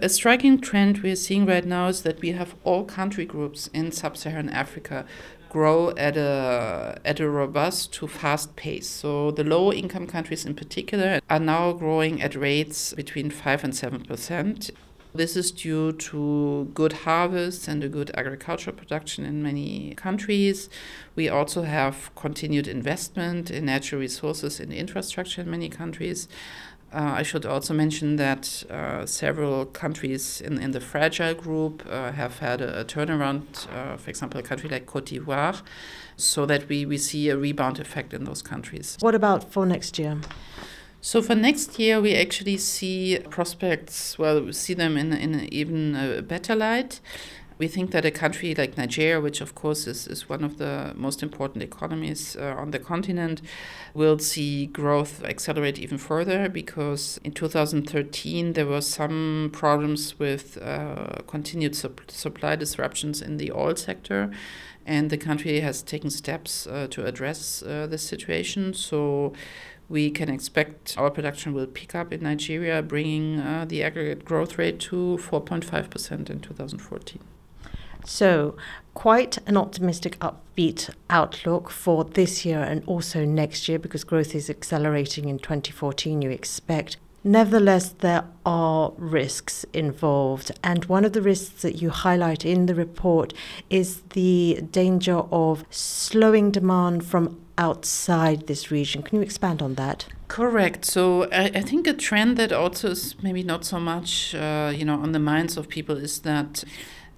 A striking trend we're seeing right now is that we have all country groups in sub Saharan Africa grow at a at a robust to fast pace. So the low income countries in particular are now growing at rates between 5 and 7%. This is due to good harvests and a good agricultural production in many countries. We also have continued investment in natural resources and infrastructure in many countries. Uh, I should also mention that uh, several countries in, in the fragile group uh, have had a, a turnaround, uh, for example, a country like Cote d'Ivoire, so that we, we see a rebound effect in those countries. What about for next year? So for next year, we actually see prospects, well, we see them in, in even a better light. We think that a country like Nigeria, which of course is, is one of the most important economies uh, on the continent, will see growth accelerate even further because in 2013 there were some problems with uh, continued sup- supply disruptions in the oil sector. And the country has taken steps uh, to address uh, this situation. So we can expect our production will pick up in Nigeria, bringing uh, the aggregate growth rate to 4.5% in 2014. So, quite an optimistic, upbeat outlook for this year and also next year because growth is accelerating in 2014, you expect. Nevertheless, there are risks involved, and one of the risks that you highlight in the report is the danger of slowing demand from outside this region. Can you expand on that? Correct. So I, I think a trend that also is maybe not so much, uh, you know, on the minds of people is that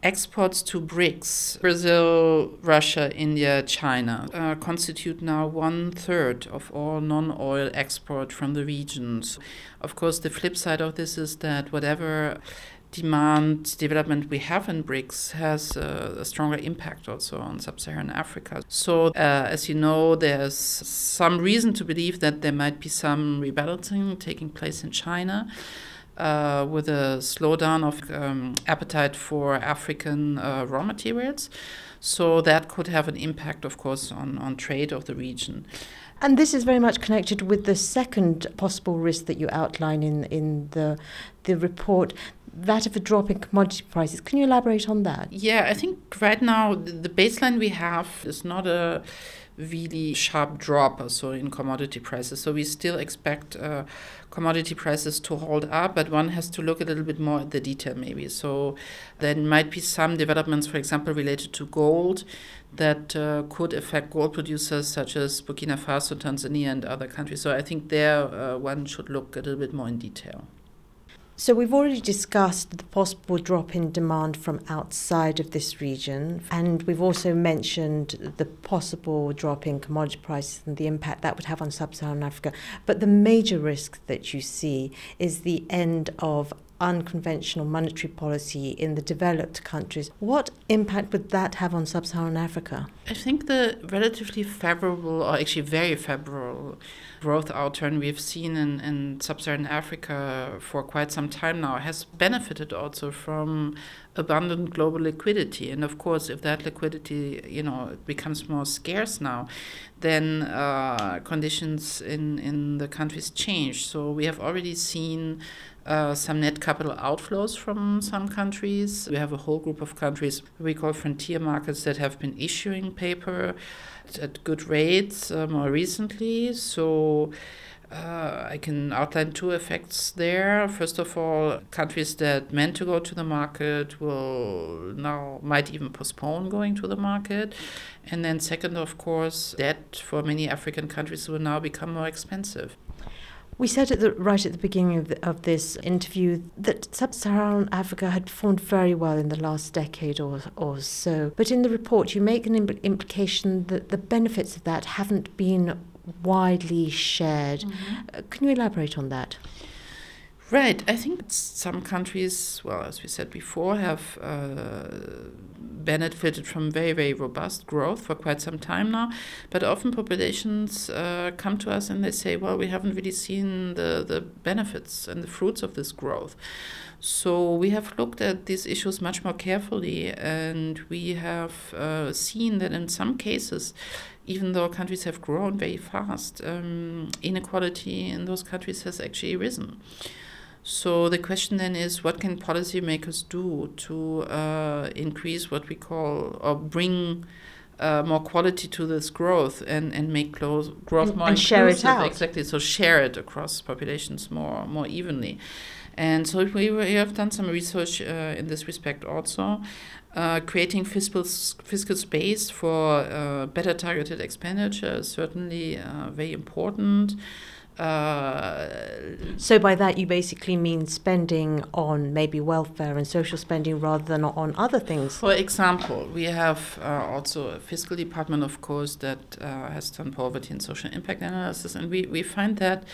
exports to BRICS, Brazil, Russia, India, China, uh, constitute now one third of all non oil export from the regions. Of course, the flip side of this is that whatever demand development we have in BRICS has a, a stronger impact also on sub Saharan Africa. So, uh, as you know, there's some reason to believe that there might be some rebalancing taking place in China uh, with a slowdown of um, appetite for African uh, raw materials. So that could have an impact, of course, on, on trade of the region. And this is very much connected with the second possible risk that you outline in, in the, the report, that of a drop in commodity prices. Can you elaborate on that? Yeah, I think right now the baseline we have is not a really sharp drop also in commodity prices. So we still expect uh, commodity prices to hold up, but one has to look a little bit more at the detail maybe. So there might be some developments, for example, related to gold that uh, could affect gold producers such as Burkina Faso, Tanzania, and other countries. So I think there uh, one should look a little bit more in detail. So we've already discussed the possible drop in demand from outside of this region, and we've also mentioned the possible drop in commodity prices and the impact that would have on sub-Saharan Africa. But the major risk that you see is the end of unconventional monetary policy in the developed countries. What impact would that have on sub Saharan Africa? I think the relatively favorable, or actually very favorable, growth outturn we've seen in, in sub Saharan Africa for quite some time now has benefited also from abundant global liquidity. And of course, if that liquidity, you know, becomes more scarce now, then uh, conditions in, in the countries change. So we have already seen uh, some net capital outflows from some countries. We have a whole group of countries we call frontier markets that have been issuing paper at good rates uh, more recently. So uh, I can outline two effects there. First of all, countries that meant to go to the market will now might even postpone going to the market. And then, second, of course, debt for many African countries will now become more expensive. We said at the, right at the beginning of, the, of this interview that sub Saharan Africa had performed very well in the last decade or, or so. But in the report, you make an impl- implication that the benefits of that haven't been widely shared. Mm-hmm. Uh, can you elaborate on that? Right. I think some countries, well, as we said before, have uh, benefited from very, very robust growth for quite some time now. But often populations uh, come to us and they say, well, we haven't really seen the, the benefits and the fruits of this growth. So we have looked at these issues much more carefully, and we have uh, seen that in some cases, even though countries have grown very fast, um, inequality in those countries has actually risen. So the question then is, what can policymakers do to uh, increase what we call or bring uh, more quality to this growth and, and make growth and, more and share it out. Exactly. So share it across populations more more evenly. And so we, we have done some research uh, in this respect also. Uh, creating fiscal fiscal space for uh, better targeted expenditure is certainly uh, very important. Uh, so by that you basically mean spending on maybe welfare and social spending rather than on other things. For example, we have uh, also a fiscal department, of course, that uh, has done poverty and social impact analysis, and we, we find that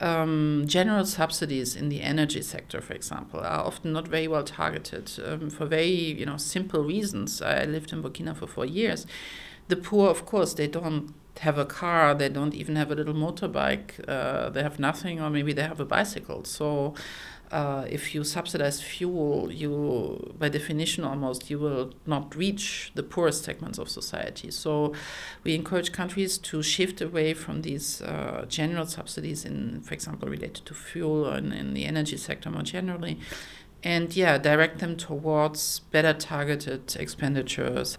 um, general subsidies in the energy sector, for example, are often not very well targeted um, for very you know simple reasons. I lived in Burkina for four years. The poor, of course, they don't have a car, they don't even have a little motorbike, uh, they have nothing, or maybe they have a bicycle. So, uh, if you subsidize fuel, you, by definition, almost, you will not reach the poorest segments of society. So, we encourage countries to shift away from these uh, general subsidies, in, for example, related to fuel in, in the energy sector more generally, and yeah, direct them towards better targeted expenditures